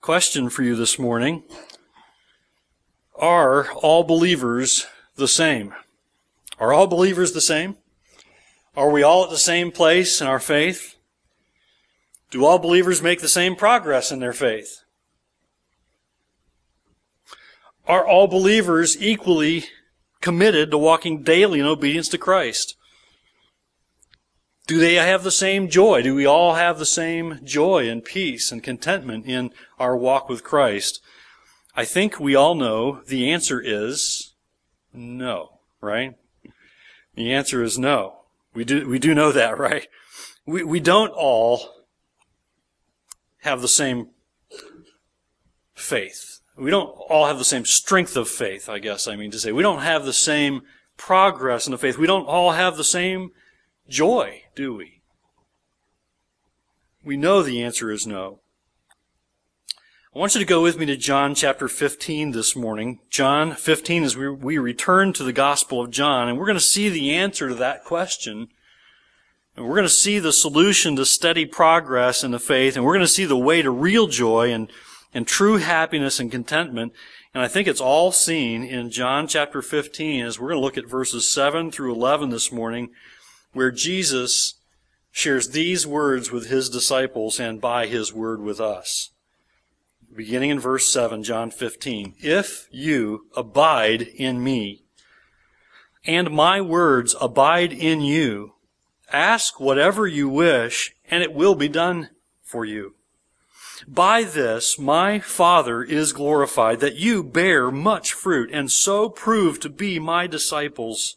Question for you this morning. Are all believers the same? Are all believers the same? Are we all at the same place in our faith? Do all believers make the same progress in their faith? Are all believers equally committed to walking daily in obedience to Christ? Do they have the same joy? Do we all have the same joy and peace and contentment in our walk with Christ? I think we all know the answer is no, right? The answer is no. We do, we do know that, right? We, we don't all have the same faith. We don't all have the same strength of faith, I guess I mean to say. We don't have the same progress in the faith. We don't all have the same joy, do we? We know the answer is no. I want you to go with me to John chapter 15 this morning. John 15 as we, we return to the Gospel of John, and we're going to see the answer to that question. And we're going to see the solution to steady progress in the faith, and we're going to see the way to real joy and, and true happiness and contentment. And I think it's all seen in John chapter 15 as we're going to look at verses 7 through 11 this morning where Jesus shares these words with his disciples and by his word with us. Beginning in verse 7, John 15. If you abide in me, and my words abide in you, ask whatever you wish, and it will be done for you. By this my Father is glorified, that you bear much fruit, and so prove to be my disciples.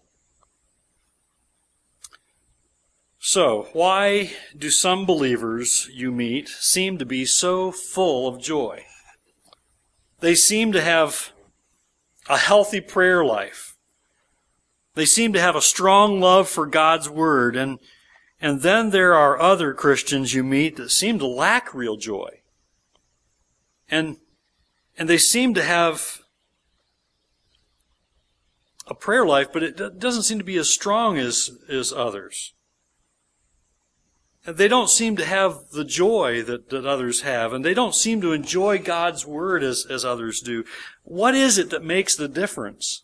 So, why do some believers you meet seem to be so full of joy? They seem to have a healthy prayer life. They seem to have a strong love for God's Word. And, and then there are other Christians you meet that seem to lack real joy. And, and they seem to have a prayer life, but it doesn't seem to be as strong as, as others they don't seem to have the joy that, that others have, and they don't seem to enjoy God's Word as, as others do. What is it that makes the difference?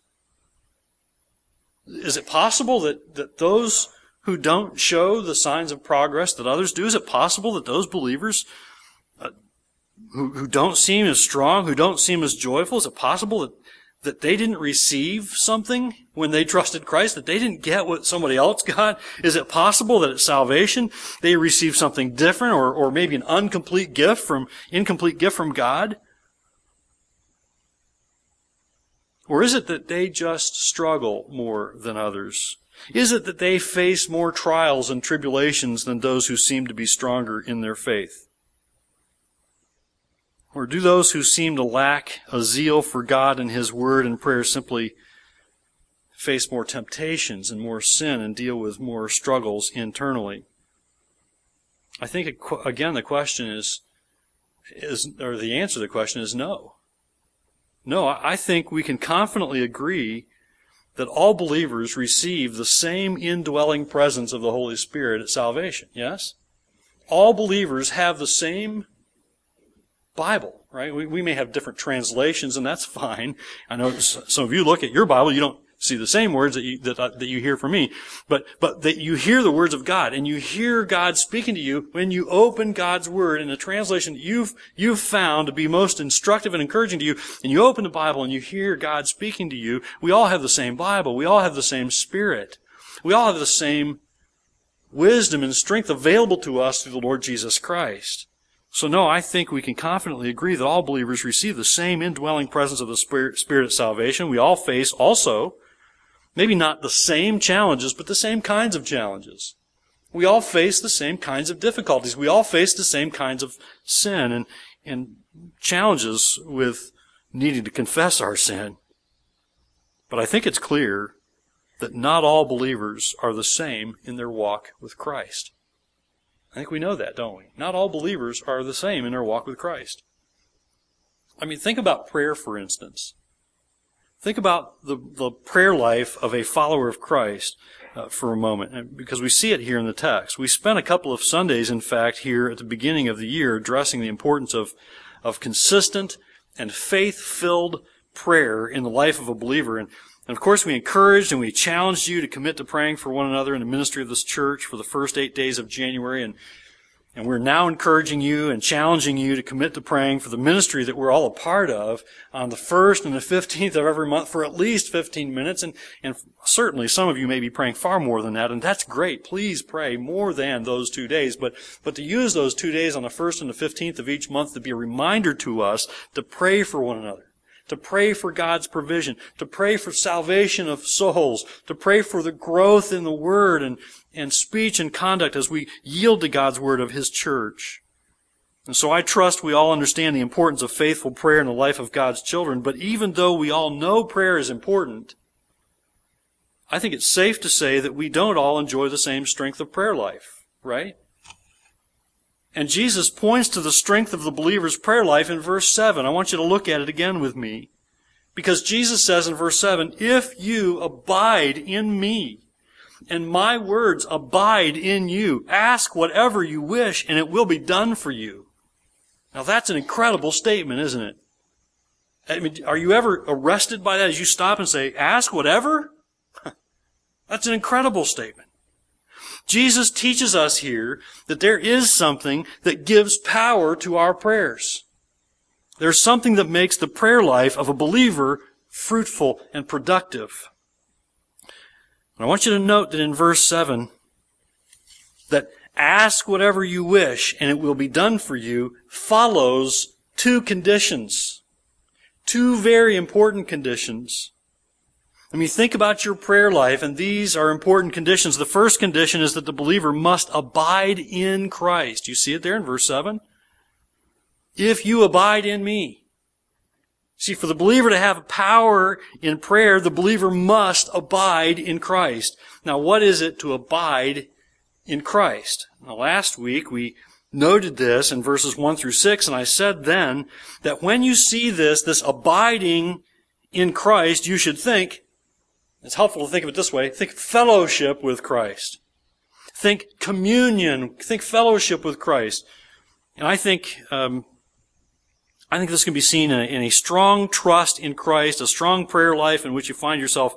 Is it possible that, that those who don't show the signs of progress that others do, is it possible that those believers uh, who, who don't seem as strong, who don't seem as joyful, is it possible that that they didn't receive something when they trusted Christ, that they didn't get what somebody else got? Is it possible that at salvation they received something different or, or maybe an incomplete gift from, incomplete gift from God? Or is it that they just struggle more than others? Is it that they face more trials and tribulations than those who seem to be stronger in their faith? Or do those who seem to lack a zeal for God and His Word and prayer simply face more temptations and more sin and deal with more struggles internally? I think, again, the question is, is, or the answer to the question is no. No, I think we can confidently agree that all believers receive the same indwelling presence of the Holy Spirit at salvation. Yes? All believers have the same Bible, right? We, we may have different translations, and that's fine. I know some of you look at your Bible, you don't see the same words that you, that, uh, that you hear from me, but, but that you hear the words of God, and you hear God speaking to you when you open God's Word in a translation that you've, you've found to be most instructive and encouraging to you, and you open the Bible and you hear God speaking to you. We all have the same Bible. We all have the same Spirit. We all have the same wisdom and strength available to us through the Lord Jesus Christ. So no, I think we can confidently agree that all believers receive the same indwelling presence of the Spirit, Spirit of salvation. We all face also, maybe not the same challenges, but the same kinds of challenges. We all face the same kinds of difficulties. We all face the same kinds of sin and, and challenges with needing to confess our sin. But I think it's clear that not all believers are the same in their walk with Christ. I think we know that, don't we? Not all believers are the same in their walk with Christ. I mean, think about prayer, for instance. Think about the, the prayer life of a follower of Christ uh, for a moment, because we see it here in the text. We spent a couple of Sundays, in fact, here at the beginning of the year addressing the importance of, of consistent and faith-filled prayer in the life of a believer. And, and of course, we encouraged and we challenged you to commit to praying for one another in the ministry of this church for the first eight days of January. And and we're now encouraging you and challenging you to commit to praying for the ministry that we're all a part of on the 1st and the 15th of every month for at least 15 minutes. And, and certainly some of you may be praying far more than that, and that's great. Please pray more than those two days. But, but to use those two days on the 1st and the 15th of each month to be a reminder to us to pray for one another to pray for God's provision, to pray for salvation of souls, to pray for the growth in the Word and, and speech and conduct as we yield to God's word of His church. And so I trust we all understand the importance of faithful prayer in the life of God's children, but even though we all know prayer is important, I think it's safe to say that we don't all enjoy the same strength of prayer life, right? And Jesus points to the strength of the believer's prayer life in verse 7. I want you to look at it again with me. Because Jesus says in verse 7, If you abide in me, and my words abide in you. Ask whatever you wish, and it will be done for you. Now that's an incredible statement, isn't it? I mean, are you ever arrested by that as you stop and say, ask whatever? that's an incredible statement. Jesus teaches us here that there is something that gives power to our prayers. There's something that makes the prayer life of a believer fruitful and productive. And I want you to note that in verse 7, that ask whatever you wish and it will be done for you follows two conditions. Two very important conditions. I mean, think about your prayer life, and these are important conditions. The first condition is that the believer must abide in Christ. You see it there in verse 7? If you abide in me. See, for the believer to have power in prayer, the believer must abide in Christ. Now, what is it to abide in Christ? Now, last week we noted this in verses 1 through 6, and I said then that when you see this, this abiding in Christ, you should think, it's helpful to think of it this way, think fellowship with Christ. Think communion, think fellowship with Christ. And I think um, I think this can be seen in a, in a, strong trust in Christ, a strong prayer life in which you find yourself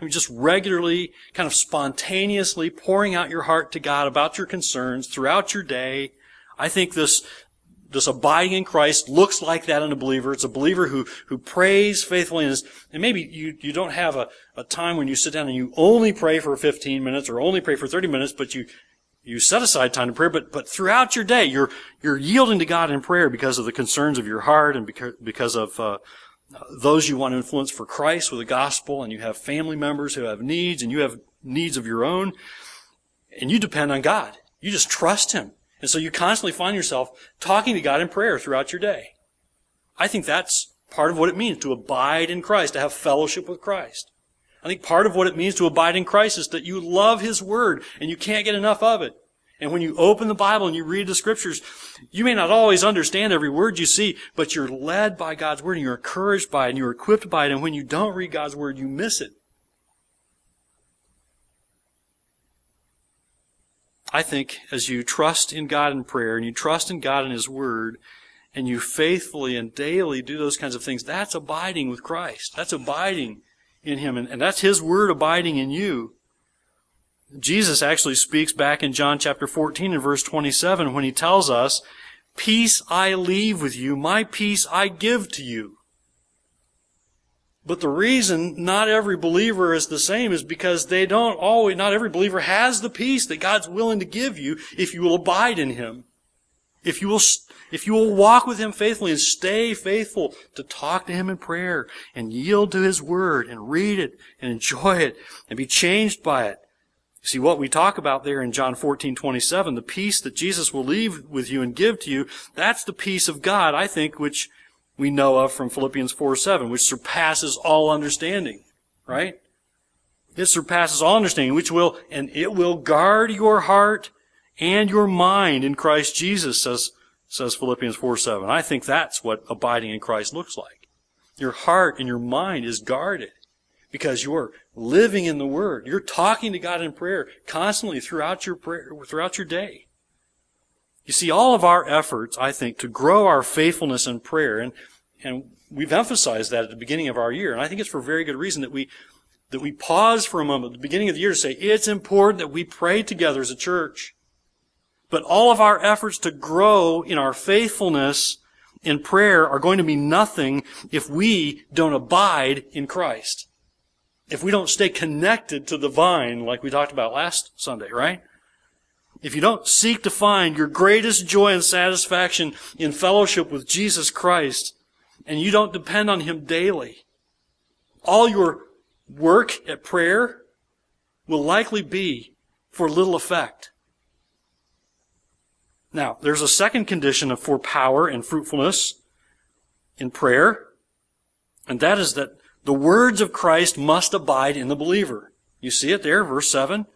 I mean, just regularly, kind of spontaneously pouring out your heart to God about your concerns throughout your day. I think this, this abiding in Christ looks like that in a believer. It's a believer who, who prays faithfully and, is, and maybe you, you don't have a, a time when you sit down and you only pray for 15 minutes or only pray for 30 minutes, but you, you set aside time to pray, but, but throughout your day, you're, you're yielding to God in prayer because of the concerns of your heart and because, because of, uh, those you want to influence for Christ with the gospel, and you have family members who have needs, and you have needs of your own, and you depend on God. You just trust Him. And so you constantly find yourself talking to God in prayer throughout your day. I think that's part of what it means to abide in Christ, to have fellowship with Christ. I think part of what it means to abide in Christ is that you love His Word and you can't get enough of it. And when you open the Bible and you read the Scriptures, you may not always understand every word you see, but you're led by God's Word and you're encouraged by it and you're equipped by it. And when you don't read God's Word, you miss it. I think as you trust in God in prayer and you trust in God in His Word, and you faithfully and daily do those kinds of things, that's abiding with Christ. That's abiding in Him. And, and that's His Word abiding in you. Jesus actually speaks back in John chapter 14 and verse 27 when he tells us, Peace I leave with you, my peace I give to you. But the reason not every believer is the same is because they don't always, not every believer has the peace that God's willing to give you if you will abide in Him. If you will, if you will walk with Him faithfully and stay faithful to talk to Him in prayer and yield to His Word and read it and enjoy it and be changed by it. See what we talk about there in John 14, 27, the peace that Jesus will leave with you and give to you, that's the peace of God, I think, which we know of from Philippians 4, 7, which surpasses all understanding. Right? It surpasses all understanding, which will, and it will guard your heart and your mind in Christ Jesus, says, says Philippians 4 7. I think that's what abiding in Christ looks like. Your heart and your mind is guarded because you're living in the Word. You're talking to God in prayer constantly throughout your prayer, throughout your day. You see, all of our efforts, I think, to grow our faithfulness in prayer, and, and we've emphasized that at the beginning of our year, and I think it's for very good reason that we, that we pause for a moment at the beginning of the year to say, it's important that we pray together as a church. But all of our efforts to grow in our faithfulness in prayer are going to be nothing if we don't abide in Christ. If we don't stay connected to the vine like we talked about last Sunday, right? If you don't seek to find your greatest joy and satisfaction in fellowship with Jesus Christ, and you don't depend on Him daily, all your work at prayer will likely be for little effect. Now, there's a second condition for power and fruitfulness in prayer, and that is that the words of Christ must abide in the believer. You see it there, verse 7.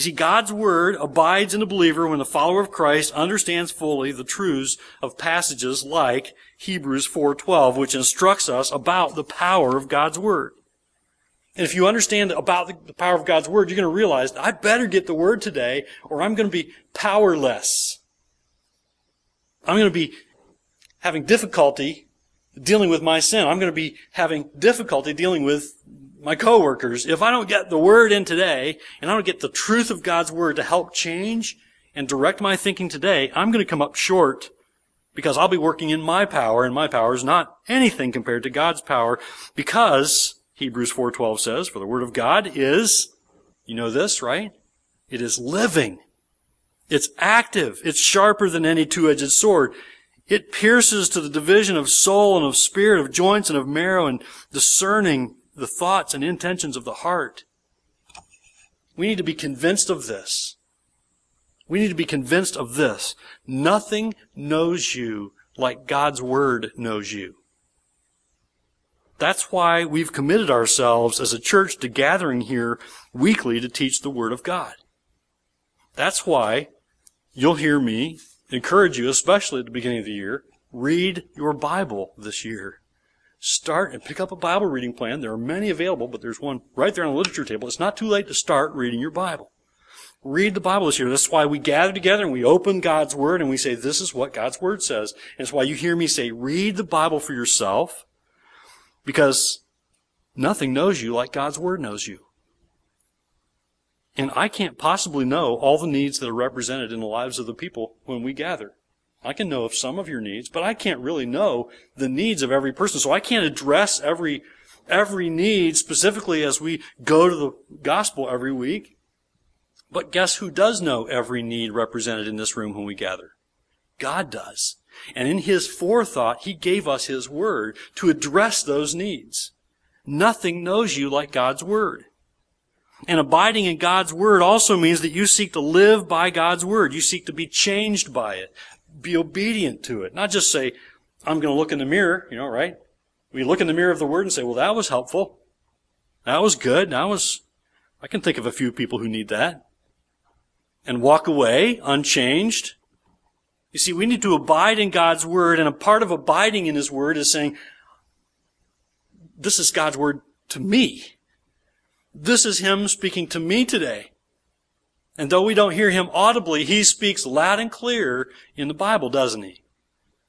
You see, God's Word abides in the believer when the follower of Christ understands fully the truths of passages like Hebrews 4.12, which instructs us about the power of God's Word. And if you understand about the power of God's Word, you're going to realize, I better get the Word today, or I'm going to be powerless. I'm going to be having difficulty dealing with my sin. I'm going to be having difficulty dealing with my coworkers, if I don't get the word in today, and I don't get the truth of God's word to help change and direct my thinking today, I'm going to come up short because I'll be working in my power, and my power is not anything compared to God's power because Hebrews 4:12 says, "For the word of God is, you know this, right? It is living. It's active. It's sharper than any two-edged sword. It pierces to the division of soul and of spirit, of joints and of marrow, and discerning the thoughts and intentions of the heart. We need to be convinced of this. We need to be convinced of this. Nothing knows you like God's Word knows you. That's why we've committed ourselves as a church to gathering here weekly to teach the Word of God. That's why you'll hear me encourage you, especially at the beginning of the year, read your Bible this year start and pick up a Bible reading plan. There are many available, but there's one right there on the literature table. It's not too late to start reading your Bible. Read the Bible this year. That's why we gather together and we open God's Word and we say, this is what God's Word says. And it's why you hear me say, read the Bible for yourself because nothing knows you like God's Word knows you. And I can't possibly know all the needs that are represented in the lives of the people when we gather. I can know of some of your needs, but I can't really know the needs of every person. So I can't address every, every need specifically as we go to the gospel every week. But guess who does know every need represented in this room when we gather? God does. And in His forethought, He gave us His Word to address those needs. Nothing knows you like God's Word. And abiding in God's Word also means that you seek to live by God's Word. You seek to be changed by it be obedient to it. Not just say, I'm going to look in the mirror, you know, right? We look in the mirror of the Word and say, well, that was helpful. That was good. That was, I can think of a few people who need that. And walk away unchanged. You see, we need to abide in God's Word, and a part of abiding in His Word is saying, this is God's Word to me. This is Him speaking to me today. And though we don't hear him audibly, he speaks loud and clear in the Bible, doesn't he?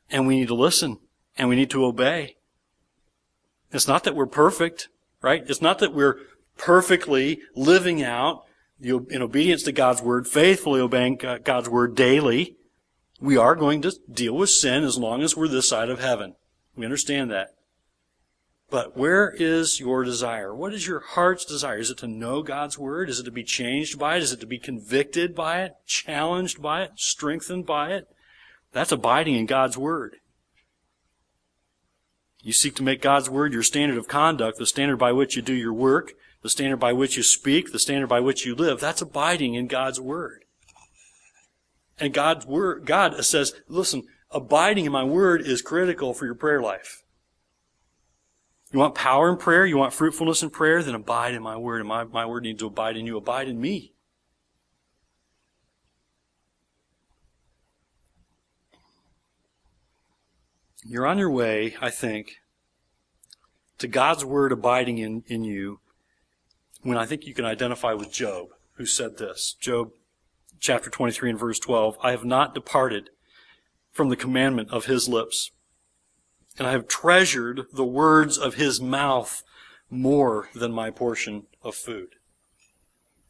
And we need to listen and we need to obey. It's not that we're perfect, right? It's not that we're perfectly living out in obedience to God's word, faithfully obeying God's word daily. We are going to deal with sin as long as we're this side of heaven. We understand that. But where is your desire? What is your heart's desire? Is it to know God's Word? Is it to be changed by it? Is it to be convicted by it? Challenged by it? Strengthened by it? That's abiding in God's Word. You seek to make God's Word your standard of conduct, the standard by which you do your work, the standard by which you speak, the standard by which you live. That's abiding in God's Word. And God's Word, God says, listen, abiding in my Word is critical for your prayer life. You want power in prayer? You want fruitfulness in prayer? Then abide in my word, and my, my word needs to abide in you. Abide in me. You're on your way, I think, to God's word abiding in, in you when I think you can identify with Job, who said this. Job chapter 23 and verse 12, I have not departed from the commandment of his lips, and I have treasured the words of his mouth more than my portion of food.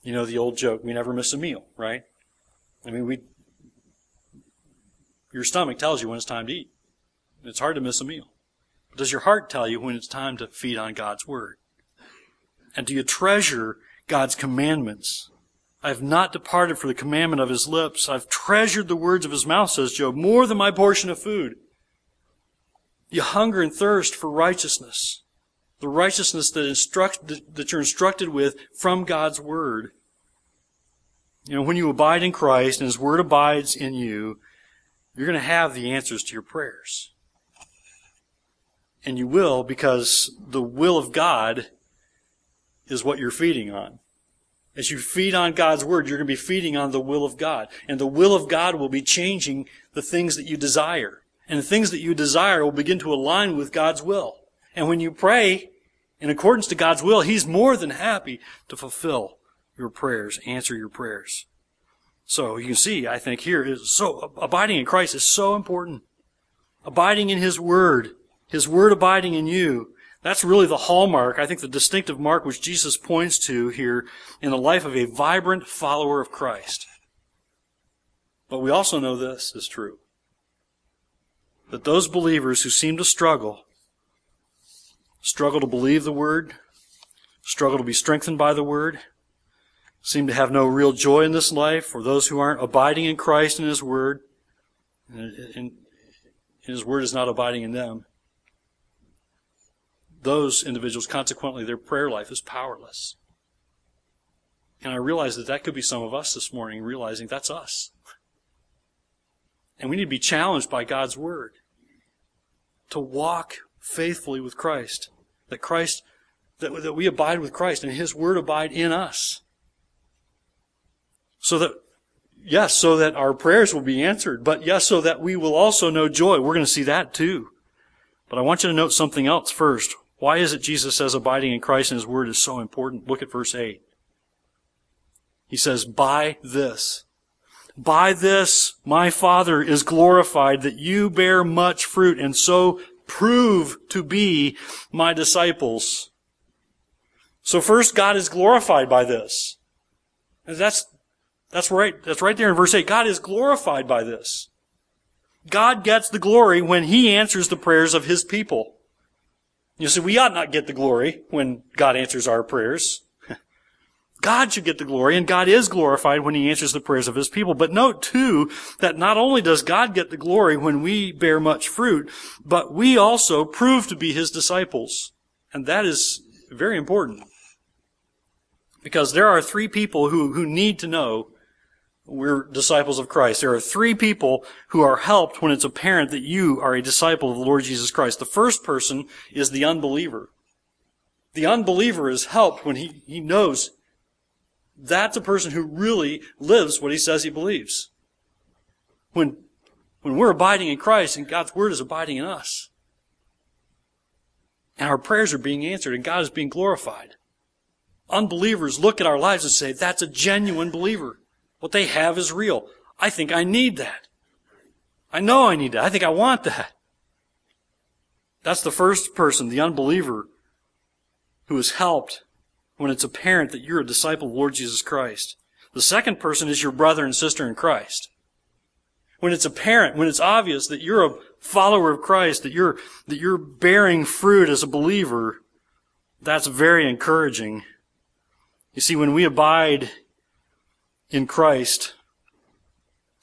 You know the old joke, we never miss a meal, right? I mean, we, your stomach tells you when it's time to eat. It's hard to miss a meal. But does your heart tell you when it's time to feed on God's Word? And do you treasure God's commandments? I have not departed from the commandment of his lips. I've treasured the words of his mouth, says Job, more than my portion of food. You hunger and thirst for righteousness. The righteousness that, instruct, that you're instructed with from God's Word. You know, when you abide in Christ and His Word abides in you, you're going to have the answers to your prayers. And you will because the will of God is what you're feeding on. As you feed on God's Word, you're going to be feeding on the will of God. And the will of God will be changing the things that you desire. And the things that you desire will begin to align with God's will. And when you pray in accordance to God's will, He's more than happy to fulfill your prayers, answer your prayers. So you can see, I think here is so, abiding in Christ is so important. Abiding in His Word his word abiding in you. That's really the hallmark, I think the distinctive mark which Jesus points to here in the life of a vibrant follower of Christ. But we also know this is true. That those believers who seem to struggle, struggle to believe the word, struggle to be strengthened by the word, seem to have no real joy in this life, or those who aren't abiding in Christ and His Word, and His Word is not abiding in them, those individuals, consequently, their prayer life is powerless. And I realize that that could be some of us this morning, realizing that's us. And we need to be challenged by God's Word to walk faithfully with Christ. That Christ, that, that we abide with Christ and His Word abide in us. So that, yes, so that our prayers will be answered, but yes, so that we will also know joy. We're going to see that too. But I want you to note something else first. Why is it Jesus says abiding in Christ and His Word is so important? Look at verse 8. He says, by this. By this my Father is glorified that you bear much fruit and so prove to be my disciples. So first, God is glorified by this. And that's, that's right, that's right there in verse 8. God is glorified by this. God gets the glory when He answers the prayers of His people. You see, we ought not get the glory when God answers our prayers. God should get the glory, and God is glorified when He answers the prayers of His people. But note too, that not only does God get the glory when we bear much fruit, but we also prove to be His disciples. And that is very important. Because there are three people who, who need to know we're disciples of Christ. There are three people who are helped when it's apparent that you are a disciple of the Lord Jesus Christ. The first person is the unbeliever. The unbeliever is helped when he, he knows that's a person who really lives what he says he believes. When, when we're abiding in Christ and God's Word is abiding in us, and our prayers are being answered and God is being glorified, unbelievers look at our lives and say, that's a genuine believer. What they have is real. I think I need that. I know I need that. I think I want that. That's the first person, the unbeliever, who is helped when it's apparent that you're a disciple of Lord Jesus Christ. The second person is your brother and sister in Christ. When it's apparent, when it's obvious that you're a follower of Christ, that you're, that you're bearing fruit as a believer, that's very encouraging. You see, when we abide in Christ,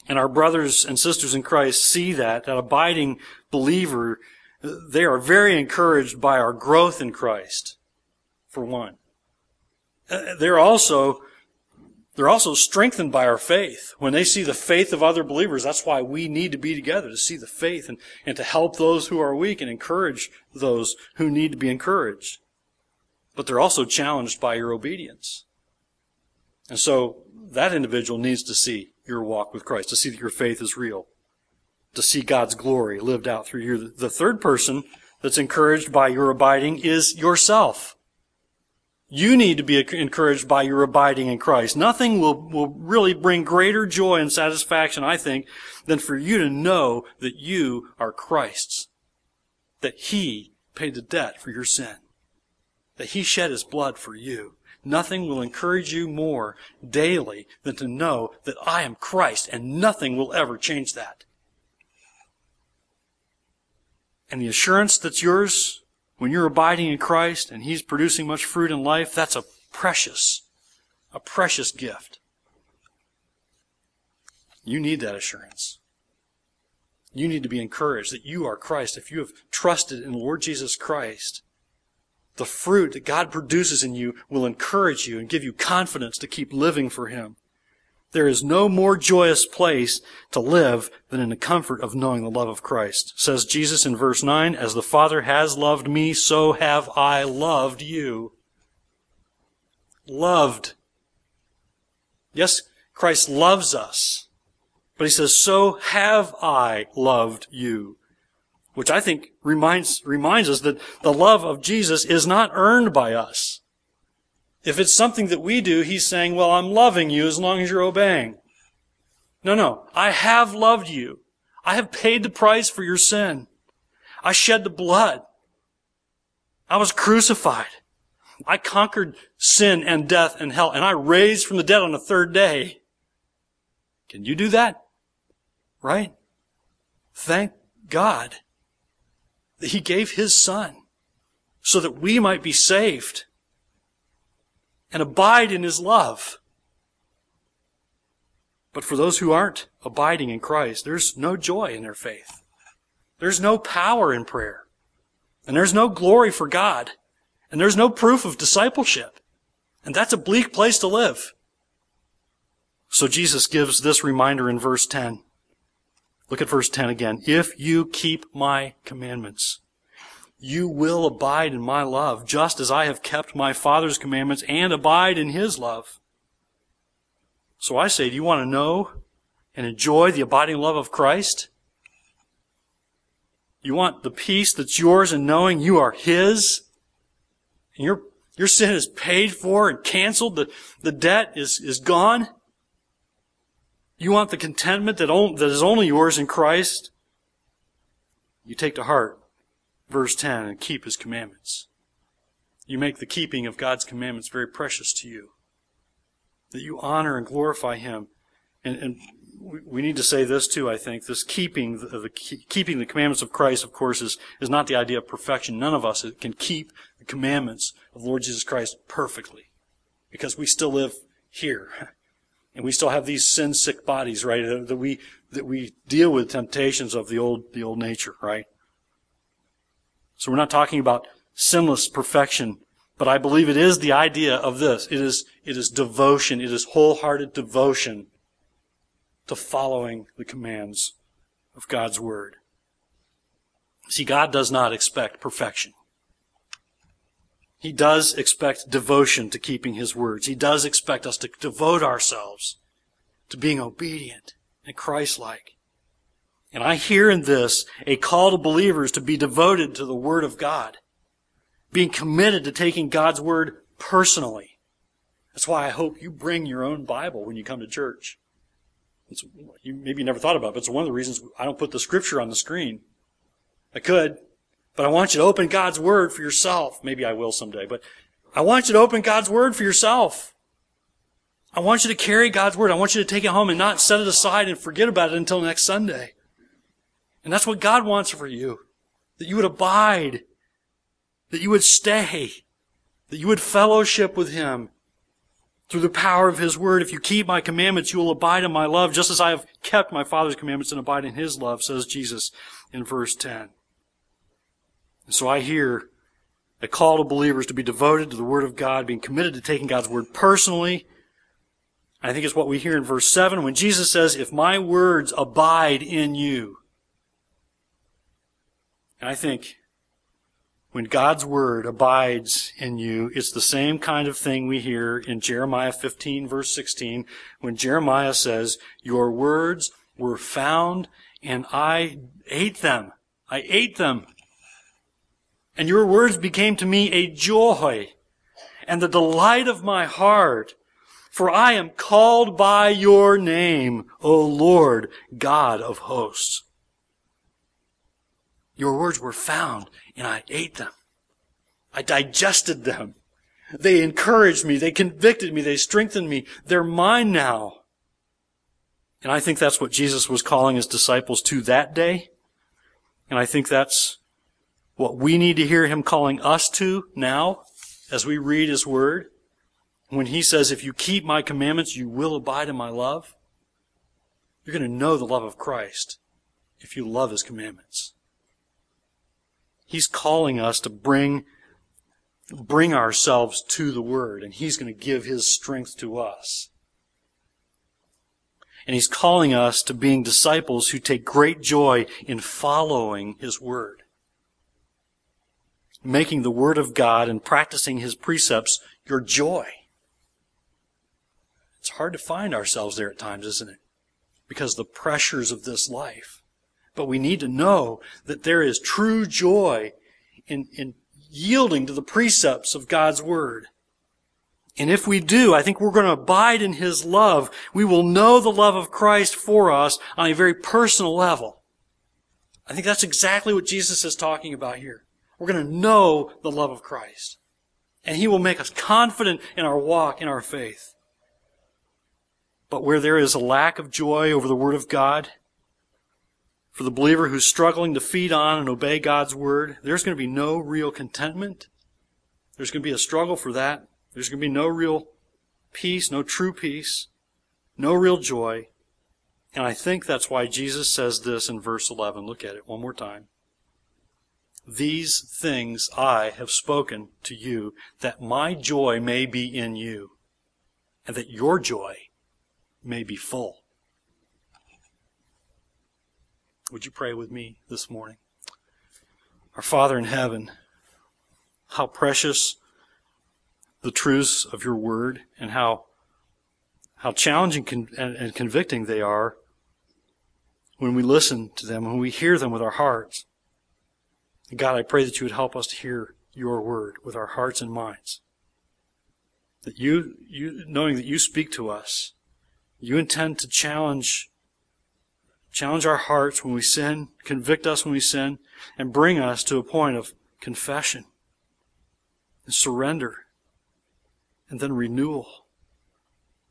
and our brothers and sisters in Christ see that, that abiding believer, they are very encouraged by our growth in Christ, for one. Uh, they're also They're also strengthened by our faith. When they see the faith of other believers, that's why we need to be together, to see the faith and, and to help those who are weak and encourage those who need to be encouraged. But they're also challenged by your obedience. And so that individual needs to see your walk with Christ, to see that your faith is real, to see God's glory lived out through you. The third person that's encouraged by your abiding is yourself. You need to be encouraged by your abiding in Christ. Nothing will, will really bring greater joy and satisfaction, I think, than for you to know that you are Christ's. That He paid the debt for your sin. That He shed His blood for you. Nothing will encourage you more daily than to know that I am Christ and nothing will ever change that. And the assurance that's yours when you're abiding in Christ and He's producing much fruit in life, that's a precious, a precious gift. You need that assurance. You need to be encouraged that you are Christ. If you have trusted in Lord Jesus Christ, the fruit that God produces in you will encourage you and give you confidence to keep living for Him. There is no more joyous place to live than in the comfort of knowing the love of Christ. Says Jesus in verse 9, As the Father has loved me, so have I loved you. Loved. Yes, Christ loves us. But he says, So have I loved you. Which I think reminds, reminds us that the love of Jesus is not earned by us. If it's something that we do, he's saying, well, I'm loving you as long as you're obeying. No, no. I have loved you. I have paid the price for your sin. I shed the blood. I was crucified. I conquered sin and death and hell, and I raised from the dead on the third day. Can you do that? Right? Thank God that He gave His Son so that we might be saved and abide in his love. But for those who aren't abiding in Christ, there's no joy in their faith. There's no power in prayer. And there's no glory for God. And there's no proof of discipleship. And that's a bleak place to live. So Jesus gives this reminder in verse 10. Look at verse 10 again. If you keep my commandments, you will abide in my love, just as I have kept my Father's commandments and abide in his love. So I say, do you want to know and enjoy the abiding love of Christ? You want the peace that's yours in knowing you are his? And your, your sin is paid for and canceled. The, the debt is, is gone. You want the contentment that, on, that is only yours in Christ? You take to heart verse 10, and keep his commandments. You make the keeping of God's commandments very precious to you. That you honor and glorify him. And, and we need to say this too, I think. This keeping the, the, keeping the commandments of Christ, of course, is, is not the idea of perfection. None of us can keep the commandments of Lord Jesus Christ perfectly. Because we still live here. And we still have these sin sick bodies, right? That we, that we deal with temptations of the old, the old nature, right? So we're not talking about sinless perfection, but I believe it is the idea of this. It is, it is devotion. It is wholehearted devotion to following the commands of God's Word. See, God does not expect perfection. He does expect devotion to keeping His words. He does expect us to devote ourselves to being obedient and Christ-like. And I hear in this a call to believers to be devoted to the Word of God, being committed to taking God's Word personally. That's why I hope you bring your own Bible when you come to church. It's, you maybe you never thought about it, but it's one of the reasons I don't put the Scripture on the screen. I could, but I want you to open God's Word for yourself. Maybe I will someday, but I want you to open God's Word for yourself. I want you to carry God's Word. I want you to take it home and not set it aside and forget about it until next Sunday. And that's what God wants for you. That you would abide. That you would stay. That you would fellowship with Him. Through the power of His Word, if you keep my commandments, you will abide in my love, just as I have kept my Father's commandments and abide in His love, says Jesus in verse 10. And so I hear a call to believers to be devoted to the Word of God, being committed to taking God's Word personally, I think it's what we hear in verse 7 when Jesus says, If my words abide in you. And I think when God's word abides in you, it's the same kind of thing we hear in Jeremiah 15 verse 16 when Jeremiah says, Your words were found and I ate them. I ate them. And your words became to me a joy and the delight of my heart. For I am called by your name, O Lord, God of hosts. Your words were found and I ate them. I digested them. They encouraged me. They convicted me. They strengthened me. They're mine now. And I think that's what Jesus was calling his disciples to that day. And I think that's what we need to hear him calling us to now as we read his word. When he says, if you keep my commandments, you will abide in my love. You're going to know the love of Christ if you love his commandments. He's calling us to bring, bring ourselves to the word and he's going to give his strength to us. And he's calling us to being disciples who take great joy in following his word. Making the word of God and practicing his precepts your joy. It's hard to find ourselves there at times, isn't it? Because the pressures of this life. But we need to know that there is true joy in, in yielding to the precepts of God's word. And if we do, I think we're going to abide in His love. We will know the love of Christ for us on a very personal level. I think that's exactly what Jesus is talking about here. We're going to know the love of Christ. And He will make us confident in our walk, in our faith. But where there is a lack of joy over the Word of God, for the believer who's struggling to feed on and obey God's Word, there's going to be no real contentment. There's going to be a struggle for that. There's going to be no real peace, no true peace, no real joy. And I think that's why Jesus says this in verse 11. Look at it one more time. These things I have spoken to you, that my joy may be in you, and that your joy may be full. Would you pray with me this morning? Our Father in heaven, how precious the truths of your word and how how challenging and, convicting they are when we listen to them, when we hear them with our hearts. God, I pray that you would help us to hear your word with our hearts and minds. That you, you, knowing that you speak to us, you intend to challenge, challenge our hearts when we sin, convict us when we sin, and bring us to a point of confession and surrender and then renewal,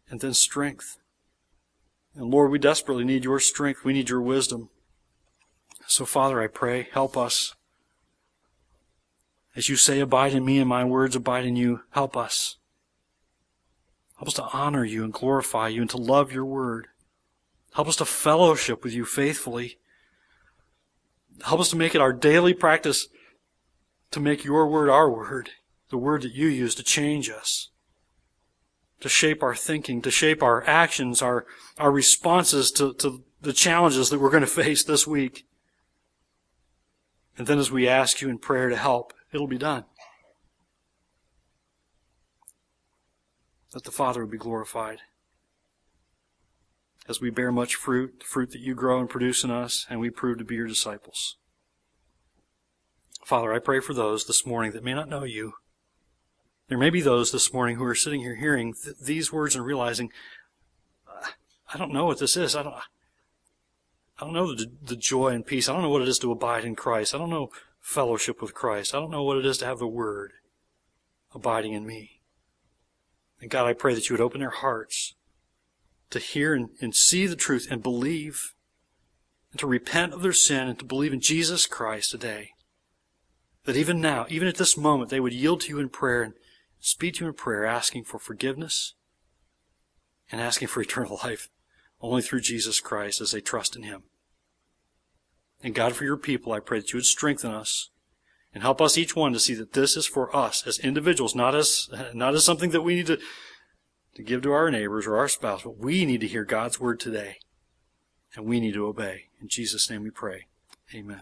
and then strength. And Lord, we desperately need your strength. We need your wisdom. So, Father, I pray, help us. As you say, abide in me and my words abide in you, help us. Help us to honor you and glorify you and to love your word. Help us to fellowship with you faithfully. Help us to make it our daily practice to make your word our word, the word that you use to change us to shape our thinking, to shape our actions, our, our responses to, to the challenges that we're going to face this week. And then as we ask you in prayer to help, it'll be done. That the Father would be glorified. As we bear much fruit, the fruit that you grow and produce in us, and we prove to be your disciples. Father, I pray for those this morning that may not know you there may be those this morning who are sitting here hearing th- these words and realizing, I don't know what this is. I don't, I don't know the, the joy and peace. I don't know what it is to abide in Christ. I don't know fellowship with Christ. I don't know what it is to have the Word abiding in me. And God, I pray that you would open their hearts to hear and, and see the truth and believe and to repent of their sin and to believe in Jesus Christ today. That even now, even at this moment, they would yield to you in prayer and speak to you in prayer, asking for forgiveness and asking for eternal life only through Jesus Christ as they trust in Him. And God, for your people, I pray that you would strengthen us and help us each one to see that this is for us as individuals, not as, not as something that we need to to give to our neighbors or our spouse, but we need to hear God's word today. And we need to obey. In Jesus' name we pray. Amen.